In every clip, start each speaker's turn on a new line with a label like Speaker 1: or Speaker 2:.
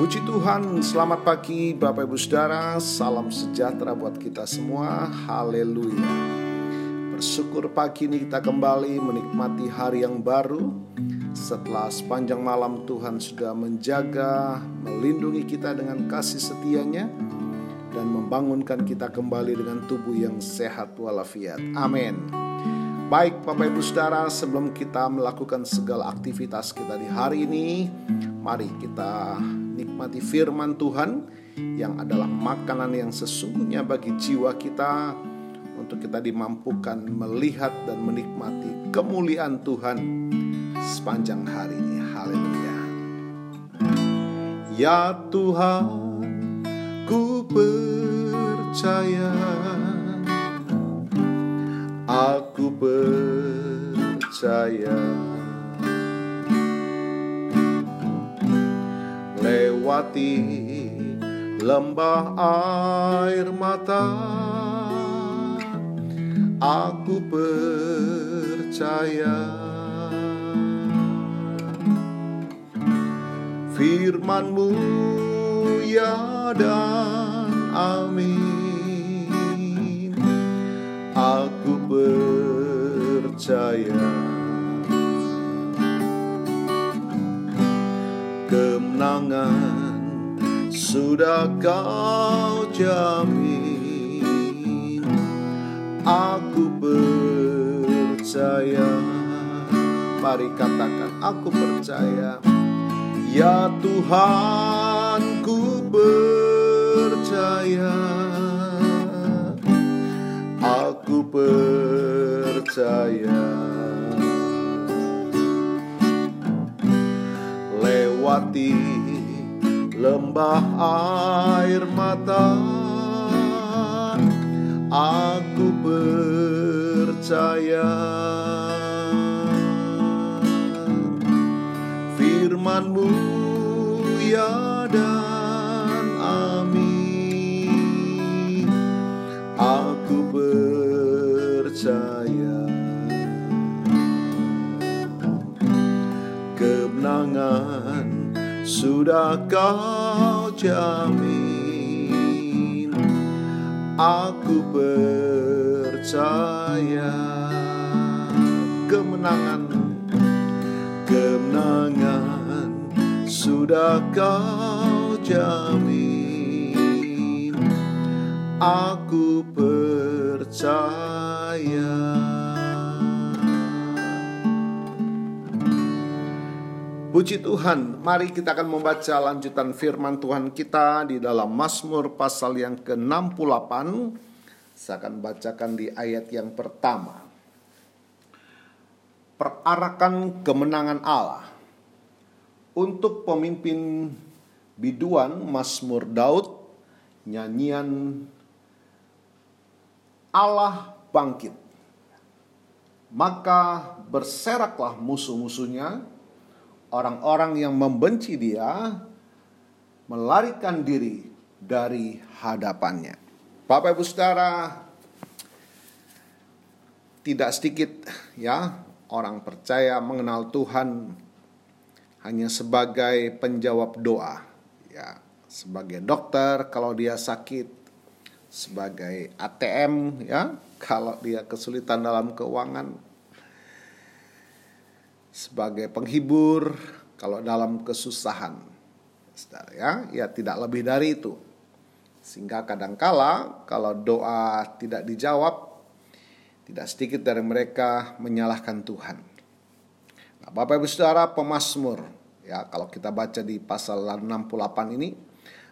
Speaker 1: Puji Tuhan, selamat pagi Bapak Ibu Saudara, salam sejahtera buat kita semua, haleluya. Bersyukur pagi ini kita kembali menikmati hari yang baru. Setelah sepanjang malam Tuhan sudah menjaga, melindungi kita dengan kasih setianya Dan membangunkan kita kembali dengan tubuh yang sehat walafiat, amin. Baik Bapak Ibu Saudara, sebelum kita melakukan segala aktivitas kita di hari ini Mari kita nikmati firman Tuhan yang adalah makanan yang sesungguhnya bagi jiwa kita untuk kita dimampukan melihat dan menikmati kemuliaan Tuhan sepanjang hari ini. Haleluya. Ya Tuhan, ku percaya aku percaya lewati lembah air mata. Aku percaya firmanmu ya dan amin. Aku percaya kemenangan sudah kau jamin aku percaya. Mari katakan aku percaya. Ya Tuhan ku percaya. Aku percaya. Melewati lembah air mata. Aku percaya firmanmu sudah kau jamin Aku percaya Kemenangan Kemenangan Sudah kau jamin Aku percaya Puji Tuhan, mari kita akan membaca lanjutan firman Tuhan kita di dalam Mazmur pasal yang ke-68. Saya akan bacakan di ayat yang pertama. Perarakan kemenangan Allah untuk pemimpin biduan Mazmur Daud, nyanyian Allah bangkit. Maka berseraklah musuh-musuhnya, orang-orang yang membenci dia melarikan diri dari hadapannya. Bapak Ibu Saudara, tidak sedikit ya orang percaya mengenal Tuhan hanya sebagai penjawab doa. Ya, sebagai dokter kalau dia sakit, sebagai ATM ya kalau dia kesulitan dalam keuangan, sebagai penghibur kalau dalam kesusahan. Saudara ya, ya tidak lebih dari itu. Sehingga kadangkala kalau doa tidak dijawab, tidak sedikit dari mereka menyalahkan Tuhan. Nah, Bapak Ibu Saudara, pemazmur ya kalau kita baca di pasal 68 ini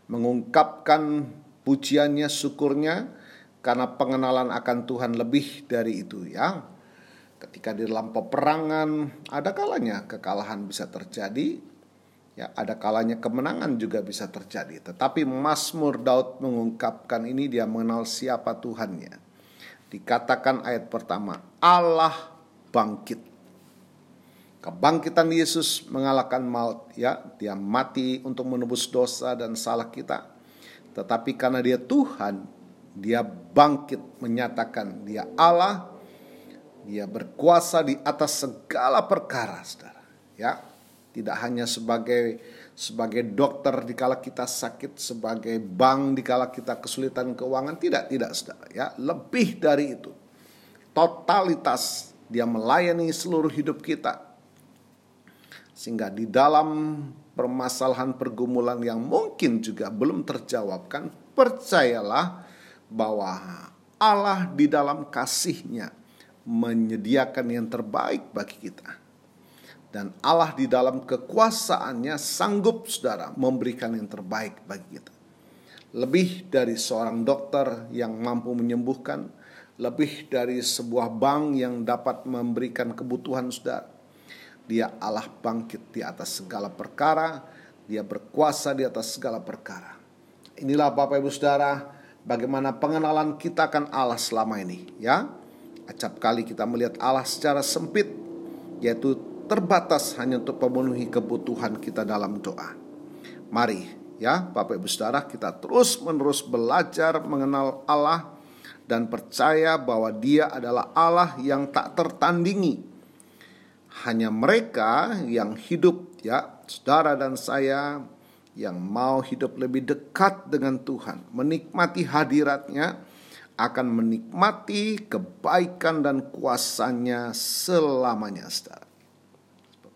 Speaker 1: mengungkapkan pujiannya, syukurnya karena pengenalan akan Tuhan lebih dari itu ya Ketika di dalam peperangan, ada kalanya kekalahan bisa terjadi, ya ada kalanya kemenangan juga bisa terjadi. Tetapi Mazmur Daud mengungkapkan ini dia mengenal siapa Tuhannya. Dikatakan ayat pertama, Allah bangkit. Kebangkitan Yesus mengalahkan maut, ya, dia mati untuk menebus dosa dan salah kita. Tetapi karena dia Tuhan, dia bangkit menyatakan dia Allah dia berkuasa di atas segala perkara, Saudara. Ya. tidak hanya sebagai sebagai dokter di kala kita sakit, sebagai bank di kala kita kesulitan keuangan, tidak, tidak Saudara ya. Lebih dari itu. Totalitas dia melayani seluruh hidup kita. Sehingga di dalam permasalahan pergumulan yang mungkin juga belum terjawabkan, percayalah bahwa Allah di dalam kasihnya menyediakan yang terbaik bagi kita dan Allah di dalam kekuasaannya sanggup saudara memberikan yang terbaik bagi kita. Lebih dari seorang dokter yang mampu menyembuhkan, lebih dari sebuah bank yang dapat memberikan kebutuhan saudara. Dia Allah bangkit di atas segala perkara, dia berkuasa di atas segala perkara. Inilah Bapak Ibu Saudara, bagaimana pengenalan kita akan Allah selama ini, ya. Acap kali kita melihat Allah secara sempit, yaitu terbatas hanya untuk memenuhi kebutuhan kita dalam doa. Mari ya Bapak Ibu Saudara kita terus menerus belajar mengenal Allah dan percaya bahwa dia adalah Allah yang tak tertandingi. Hanya mereka yang hidup ya saudara dan saya yang mau hidup lebih dekat dengan Tuhan, menikmati hadiratnya, akan menikmati kebaikan dan kuasanya selamanya, saudara.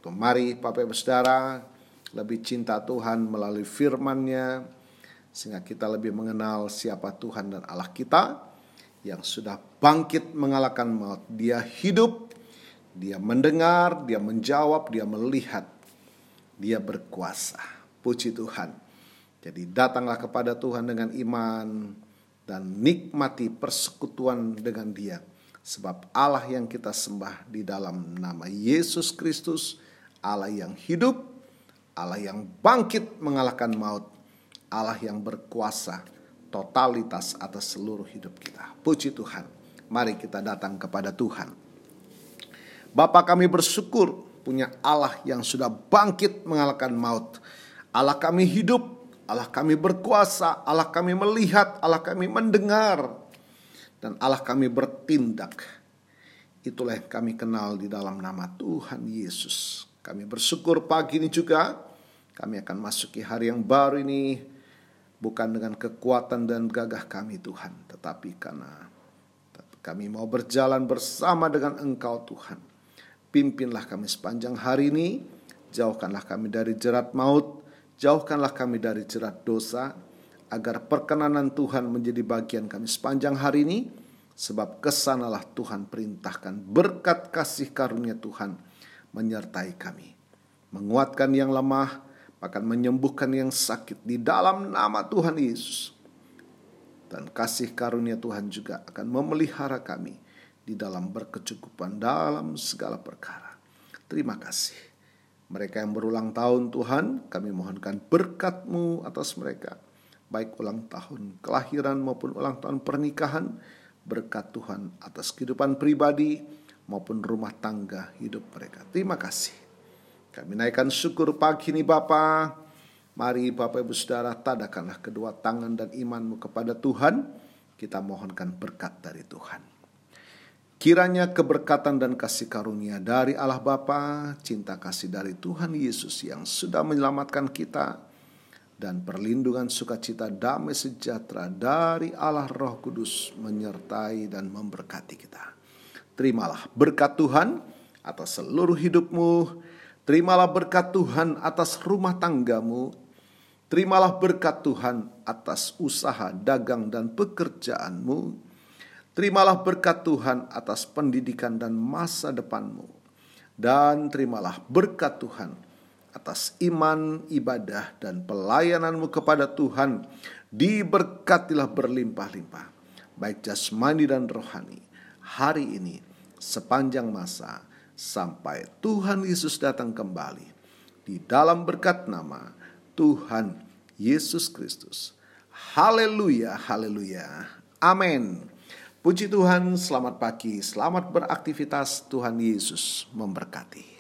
Speaker 1: Mari Bapak Ibu Saudara lebih cinta Tuhan melalui firman-Nya sehingga kita lebih mengenal siapa Tuhan dan Allah kita yang sudah bangkit mengalahkan maut. Dia hidup, dia mendengar, dia menjawab, dia melihat. Dia berkuasa. Puji Tuhan. Jadi datanglah kepada Tuhan dengan iman dan nikmati persekutuan dengan Dia. Sebab Allah yang kita sembah di dalam nama Yesus Kristus Allah yang hidup, Allah yang bangkit mengalahkan maut, Allah yang berkuasa totalitas atas seluruh hidup kita. Puji Tuhan. Mari kita datang kepada Tuhan. Bapa kami bersyukur punya Allah yang sudah bangkit mengalahkan maut. Allah kami hidup, Allah kami berkuasa, Allah kami melihat, Allah kami mendengar, dan Allah kami bertindak. Itulah yang kami kenal di dalam nama Tuhan Yesus. Kami bersyukur pagi ini juga kami akan masuki hari yang baru ini bukan dengan kekuatan dan gagah kami Tuhan, tetapi karena kami mau berjalan bersama dengan Engkau Tuhan. Pimpinlah kami sepanjang hari ini, jauhkanlah kami dari jerat maut, jauhkanlah kami dari jerat dosa, agar perkenanan Tuhan menjadi bagian kami sepanjang hari ini, sebab ke sanalah Tuhan perintahkan berkat kasih karunia Tuhan menyertai kami, menguatkan yang lemah, bahkan menyembuhkan yang sakit di dalam nama Tuhan Yesus. Dan kasih karunia Tuhan juga akan memelihara kami di dalam berkecukupan dalam segala perkara. Terima kasih. Mereka yang berulang tahun Tuhan, kami mohonkan berkat-Mu atas mereka. Baik ulang tahun kelahiran maupun ulang tahun pernikahan, berkat Tuhan atas kehidupan pribadi, maupun rumah tangga hidup mereka. Terima kasih. Kami naikkan syukur pagi ini Bapa. Mari Bapak Ibu Saudara tadakanlah kedua tangan dan imanmu kepada Tuhan. Kita mohonkan berkat dari Tuhan. Kiranya keberkatan dan kasih karunia dari Allah Bapa, cinta kasih dari Tuhan Yesus yang sudah menyelamatkan kita, dan perlindungan sukacita damai sejahtera dari Allah Roh Kudus menyertai dan memberkati kita. Terimalah berkat Tuhan atas seluruh hidupmu. Terimalah berkat Tuhan atas rumah tanggamu. Terimalah berkat Tuhan atas usaha, dagang, dan pekerjaanmu. Terimalah berkat Tuhan atas pendidikan dan masa depanmu. Dan terimalah berkat Tuhan atas iman, ibadah, dan pelayananmu kepada Tuhan. Diberkatilah berlimpah-limpah, baik jasmani dan rohani hari ini sepanjang masa sampai Tuhan Yesus datang kembali di dalam berkat nama Tuhan Yesus Kristus. Haleluya, haleluya. Amin. Puji Tuhan, selamat pagi, selamat beraktivitas. Tuhan Yesus memberkati.